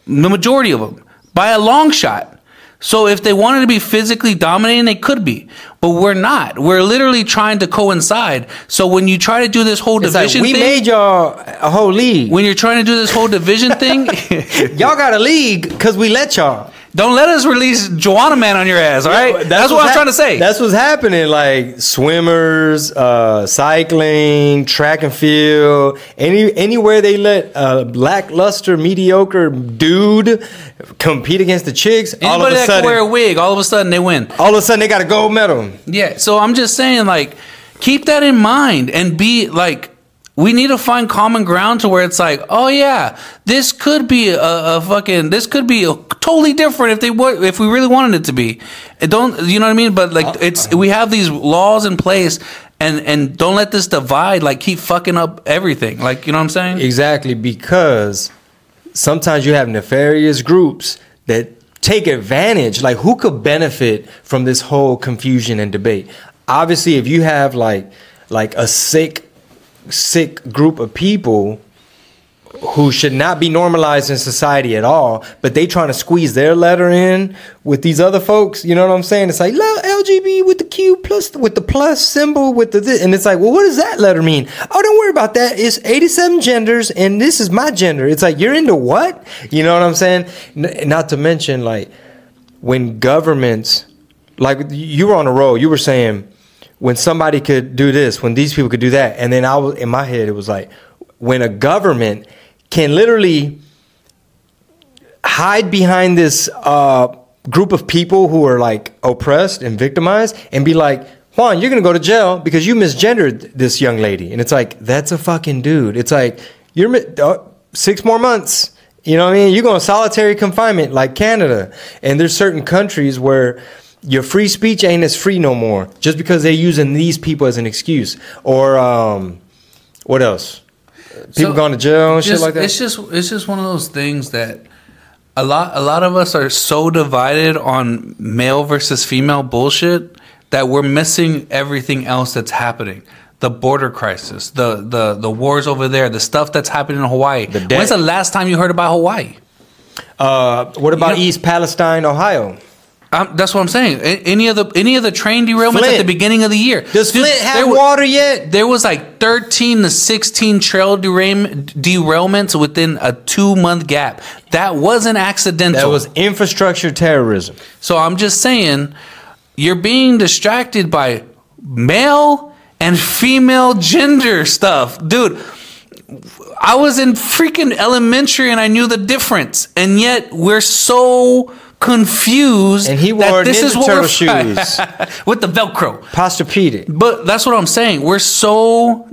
S2: The majority of them by a long shot. So if they wanted to be physically dominating, they could be, but we're not. We're literally trying to coincide. So when you try to do this whole
S1: It's like
S2: division
S1: we
S2: thing,
S1: made y'all a whole league.
S2: when you're trying to do this whole division thing, <laughs>
S1: y'all got a league because we let y'all.
S2: Don't let us release Juwanna Mann on your ass. All right, that's, what I'm
S1: what's
S2: trying to say.
S1: That's what's happening. Like swimmers, uh, cycling, track and field, any anywhere they let a lackluster, mediocre dude compete against the chicks. all of a
S2: that
S1: sudden,
S2: can wear a wig, all of a sudden they win.
S1: all of a sudden they got a gold medal.
S2: Yeah, so I'm just saying, like, keep that in mind and be like, we need to find common ground to where it's like, oh yeah, this could be a, a fucking, this could be a, totally different if they would, if we really wanted it to be. It don't, you know what I mean? But like, it's uh-huh. we have these laws in place, and and don't let this divide like keep fucking up everything. Like, you know what I'm saying?
S1: Exactly, because sometimes you have nefarious groups that take advantage. Like, who could benefit from this whole confusion and debate? Obviously, if you have like like a sick, sick group of people who should not be normalized in society at all, but they trying to squeeze their letter in with these other folks. You know what I'm saying? It's like "La- LGB with the Q plus with the plus symbol with the this. and it's like, well, what does that letter mean? Oh, don't worry about that. It's 87 genders, and this is my gender. It's like you're into what? You know what I'm saying? N- not to mention like when governments, like you were on a roll, you were saying when somebody could do this, when these people could do that, and then I was in my head, it was like when a government can literally hide behind this uh, group of people who are like oppressed and victimized and be like, Juan, you're gonna go to jail because you misgendered this young lady, and it's like that's a fucking dude. It's like you're uh, six more months. You know what I mean? You're going solitary confinement like Canada, and there's certain countries where your free speech ain't as free no more just because they're using these people as an excuse. Or um, what else? People
S2: So,
S1: going to jail and shit like that.
S2: It's just it's just one of those things that a lot a lot of us are so divided on male versus female bullshit that we're missing everything else that's happening. The border crisis, the the the wars over there, the stuff that's happening in Hawaii.
S1: debt.
S2: When's the last time you heard about Hawaii?
S1: Uh, what about
S2: You know-
S1: East Palestine, Ohio?
S2: Um, that's what I'm saying. Any of the any of the train derailments at the beginning of the year.
S1: Does
S2: Dude,
S1: Flint have water yet?
S2: There was like 13 to 16 trail derail- derailments within a two month gap. That wasn't accidental.
S1: That was infrastructure terrorism.
S2: so I'm just saying, you're being distracted by male and female gender stuff, dude. I was in freaking elementary and I knew the difference, and yet we're so confused.
S1: And he
S2: that
S1: wore
S2: this
S1: Ninja
S2: is what
S1: Turtle <laughs> shoes. <laughs>
S2: with the Velcro.
S1: Posturepedic.
S2: But that's what I'm saying. We're so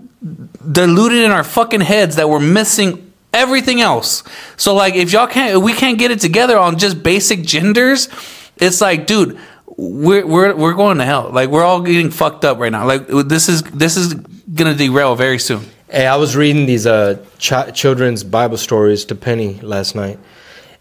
S2: diluted in our fucking heads that we're missing everything else. So like if y'all can't we can't get it together on just basic genders, it's like, dude, we're we're we're going to hell. Like we're all getting fucked up right now. Like this is this is gonna derail very soon.
S1: Hey, I was reading these uh, ch- children's Bible stories to Penny last night,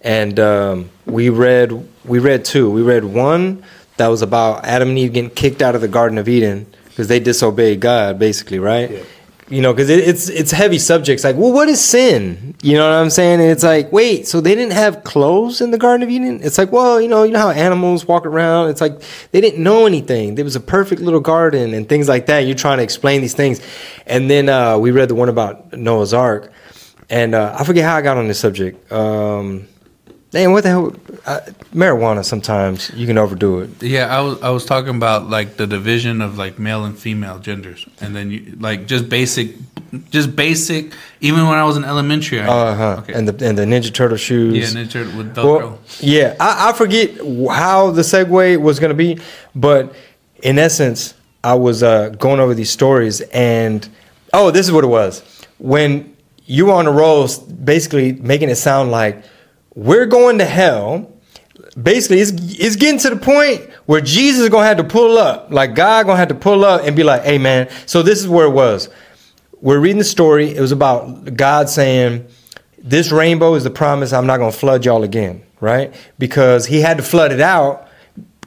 S1: and um, we read we read two. We read one that was about Adam and Eve getting kicked out of the Garden of Eden because they disobeyed God, basically, right? You know, because it, it's it's heavy subjects like, well, what is sin? You know what I'm saying? And it's like, wait, so they didn't have clothes in the Garden of Eden? It's like, well, you know, you know how animals walk around. It's like they didn't know anything. There was a perfect little garden and things like that. You're trying to explain these things, and then uh, we read the one about Noah's Ark, and uh, I forget how I got on this subject. Um, damn, what the hell? Uh, marijuana. Sometimes you can overdo it.
S2: Yeah, I was I was talking about like the division of like male and female genders, and then you like just basic, just basic. Even when I was in elementary,
S1: Uh huh.
S2: okay.
S1: And the and the Ninja Turtle shoes.
S2: yeah, Ninja Turtle with Velcro.
S1: Well, yeah, I, I forget how the segue was going to be, but in essence, I was uh, going over these stories, and oh, this is what it was. When you were on the rolls, basically making it sound like we're going to hell. Basically, it's, it's getting to the point where Jesus is gonna have to pull up, like God gonna have to pull up and be like, "Hey, man." So this is where it was. We're reading the story. It was about God saying, this rainbow is the promise I'm not going to flood y'all again, right? Because he had to flood it out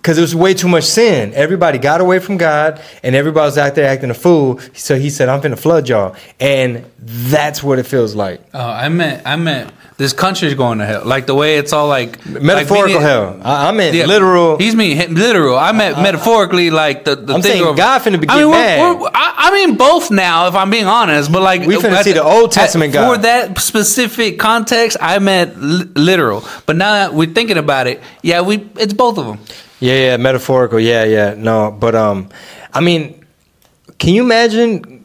S1: because it was way too much sin. Everybody got away from God, and everybody was out there acting a fool. So he said, "I'm finna flood y'all," and that's what it feels like.
S2: Oh, I meant, I meant this country's going to hell. Like the way it's all like
S1: Metaphorical
S2: like,
S1: hell. I, I meant
S2: Yeah,
S1: literal.
S2: He's mean literal. I meant metaphorically, like the, the
S1: I'm
S2: thing
S1: saying
S2: of-
S1: God finna be
S2: I mean, we're- we're- I, I mean both now. If I'm being honest, but like
S1: We finna see the Old Testament God.
S2: for that specific context. I meant li- literal. But now that we're thinking about it, yeah, we it's both of them.
S1: Yeah, yeah, metaphorical. Yeah, yeah. No, but um, I mean, can you imagine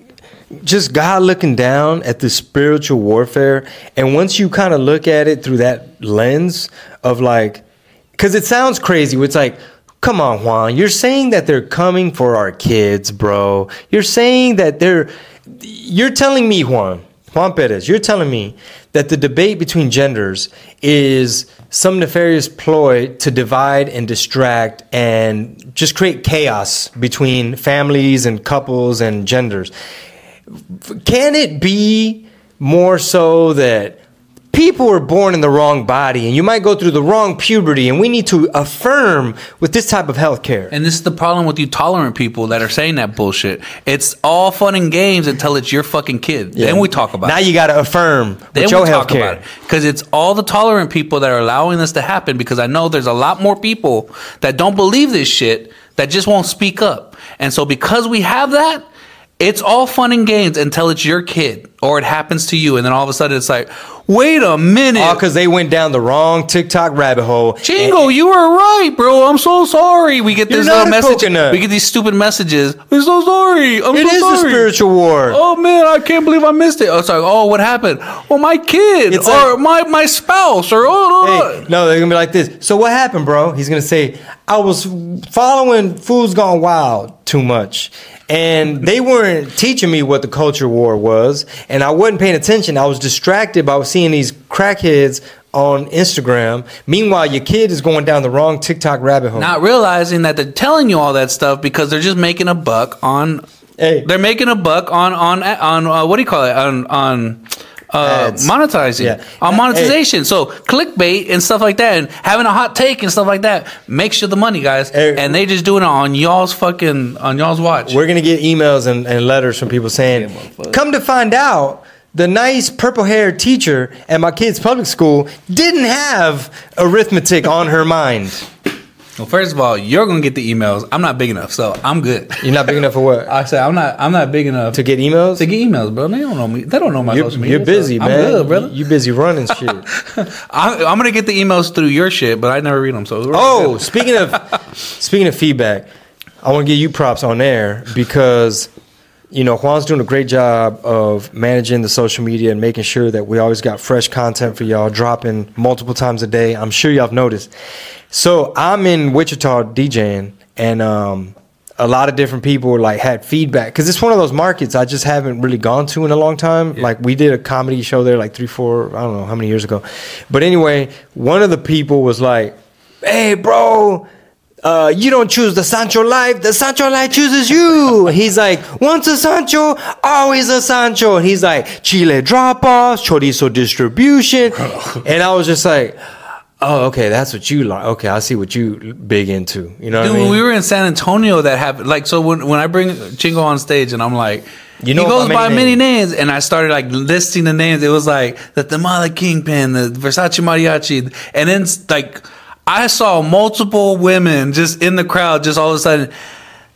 S1: just God looking down at the spiritual warfare, and once you kind of look at it through that lens of like, because it sounds crazy. It's like, come on, Juan, you're saying that they're coming for our kids, bro. You're saying that they're, you're telling me, Juan, Juan Perez, you're telling me that the debate between genders is some nefarious ploy to divide and distract and just create chaos between families and couples and genders. Can it be more so that people were born in the wrong body and you might go through the wrong puberty and we need to affirm with this type of health care?
S2: And this is the problem with you tolerant people that are saying that bullshit. It's all fun and games until it's your fucking kid. Then we talk about
S1: now
S2: it.
S1: Now you got to affirm
S2: Then
S1: with your
S2: we
S1: health
S2: talk about
S1: care.
S2: it because it's all the tolerant people that are allowing this to happen. Because I know there's a lot more people that don't believe this shit that just won't speak up. And so because we have that, it's all fun and games until it's your kid or it happens to you, and then all of a sudden it's like, wait a minute.
S1: All because they went down the wrong TikTok rabbit hole.
S2: Chingo, you were right, bro. I'm so sorry. We get this little message.
S1: coconut.
S2: We get these stupid messages. I'm so sorry. I'm
S1: It
S2: so
S1: is a spiritual war.
S2: Oh man, I can't believe I missed it. Oh, it's like, oh, what happened? Well, my kid
S1: It's
S2: or
S1: like-
S2: my my spouse or oh, oh
S1: Hey, oh. no, they're gonna be like this. So what happened, bro? He's gonna say, I was following Foods Gone Wild too much. And they weren't teaching me what the culture war was, and I wasn't paying attention. I was distracted by seeing these crackheads on Instagram. Meanwhile, your kid is going down the wrong TikTok rabbit hole.
S2: not realizing that they're telling you all that stuff because they're just making a buck on.
S1: Hey.
S2: They're making a buck on on on uh, what do you call it on on. Uh, monetizing
S1: Yeah.
S2: on
S1: Hey.
S2: monetization, so clickbait and stuff like that, and having a hot take and stuff like that makes you the money, guys.
S1: Hey.
S2: and they just doing it on y'all's fucking on y'all's watch.
S1: We're gonna get emails and, and letters from people saying,
S2: motherfucker.
S1: "Come to find out, the nice purple-haired teacher at my kid's public school didn't have arithmetic on her mind."
S2: Well, first of all, you're gonna get the emails. I'm not big enough, so I'm good.
S1: You're not big enough for what? <laughs>
S2: I said I'm not. I'm not big enough
S1: to get emails?
S2: to get emails, bro. They don't know me. They don't know my
S1: You're,
S2: social media.
S1: you're busy,
S2: so
S1: man.
S2: I'm good, brother.
S1: You busy running <laughs> shit.
S2: I'm, I'm gonna get the emails through your shit, but I never read them. So
S1: oh, speaking of <laughs> speaking of feedback, I want to give you props on there because you know Juan's doing a great job of managing the social media and making sure that we always got fresh content for y'all, dropping multiple times a day. I'm sure y'all have noticed. So I'm in Wichita DJing, and um, a lot of different people like had feedback because it's one of those markets I just haven't really gone to in a long time. Like we did a comedy show there like three, four, I don't know how many years ago. But anyway, one of the people was like, "Hey, bro." Uh, you don't choose the Sancho life. The Sancho life chooses you. <laughs> He's like, once a Sancho, always a Sancho. And he's like, Chile drop offs, chorizo distribution. <laughs> and I was just like, oh, okay, that's what you like. Okay, I see what you big into. You know
S2: Dude,
S1: what I mean?
S2: when we were in San Antonio, that happened. Like, so when, when I bring Chingo on stage and I'm like,
S1: You know
S2: he goes
S1: by
S2: by
S1: many
S2: many names. and I started like listing the names. It was like the Tamale Kingpin, the Versace Mariachi, and then like I saw multiple women just in the crowd, just all of a sudden.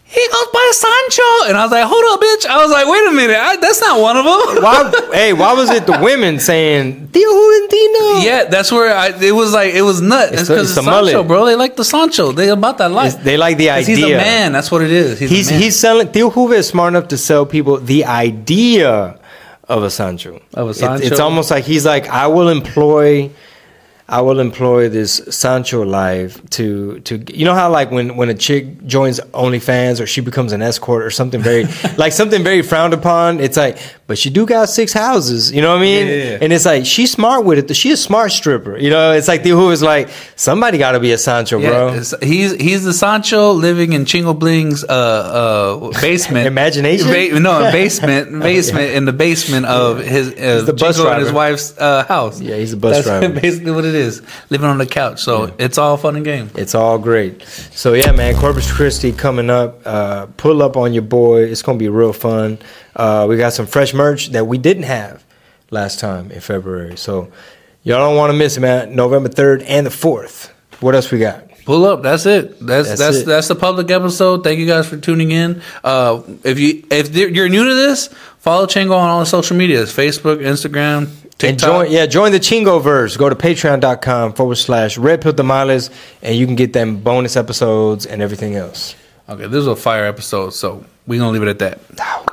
S2: He goes by Sancho, and I was like, "Hold up, bitch!" I was like, "Wait a minute, I, that's not one of them." <laughs>
S1: why, hey, why was it the <laughs> women saying, Tio Juventino?
S2: Yeah, that's where I. It was like it was nuts.
S1: It's
S2: because
S1: it's
S2: it's
S1: the
S2: Sancho,
S1: mullet.
S2: bro. They like the Sancho. They about that life.
S1: It's- they like the
S2: idea. He's a man. That's what it is. He's
S1: He's
S2: a man.
S1: he's selling. Tio Juve is smart enough to sell people the idea of a Sancho.
S2: Of a Sancho.
S1: It's, almost like he's like, I will employ, I will employ this Sancho life to to. You know how like when when a chick joins OnlyFans or she becomes an escort or something very <laughs> like something very frowned upon. It's like, but she do got six houses. You know what I mean?
S2: Yeah, yeah, yeah.
S1: And it's like she's smart with it. She a smart stripper. You know, it's like Tio Juve is like somebody got to be a Sancho, bro.
S2: he's he's the Sancho living in Chingo Bling's uh, uh, basement. <laughs>
S1: Imagination?
S2: Ba- no, <laughs> basement, basement in the basement of his uh,
S1: the bus
S2: Chingo and his wife's uh, house.
S1: Yeah, he's a bus
S2: That's
S1: driver.
S2: basically what it it is. Living on the couch. So it's all fun and game.
S1: It's all great. So yeah, man, Corpus Christi coming up. Uh, pull up on your boy. It's gonna be real fun. Uh, we got some fresh merch that we didn't have last time in February. So y'all don't want to miss it, man. November third and the fourth. What else we got?
S2: Pull up. That's it. That's
S1: That's
S2: that's
S1: it.
S2: that's, the public episode. Thank you guys for tuning in. Uh, if you if you're new to this, follow Chingo on all the social medias: Facebook, Instagram, TikTok.
S1: And join, yeah, join the Chingo verse. Go to patreon.com forward slash red pill tamales and you can get them bonus episodes and everything else.
S2: Okay, this was a fire episode, so we're gonna leave it at that.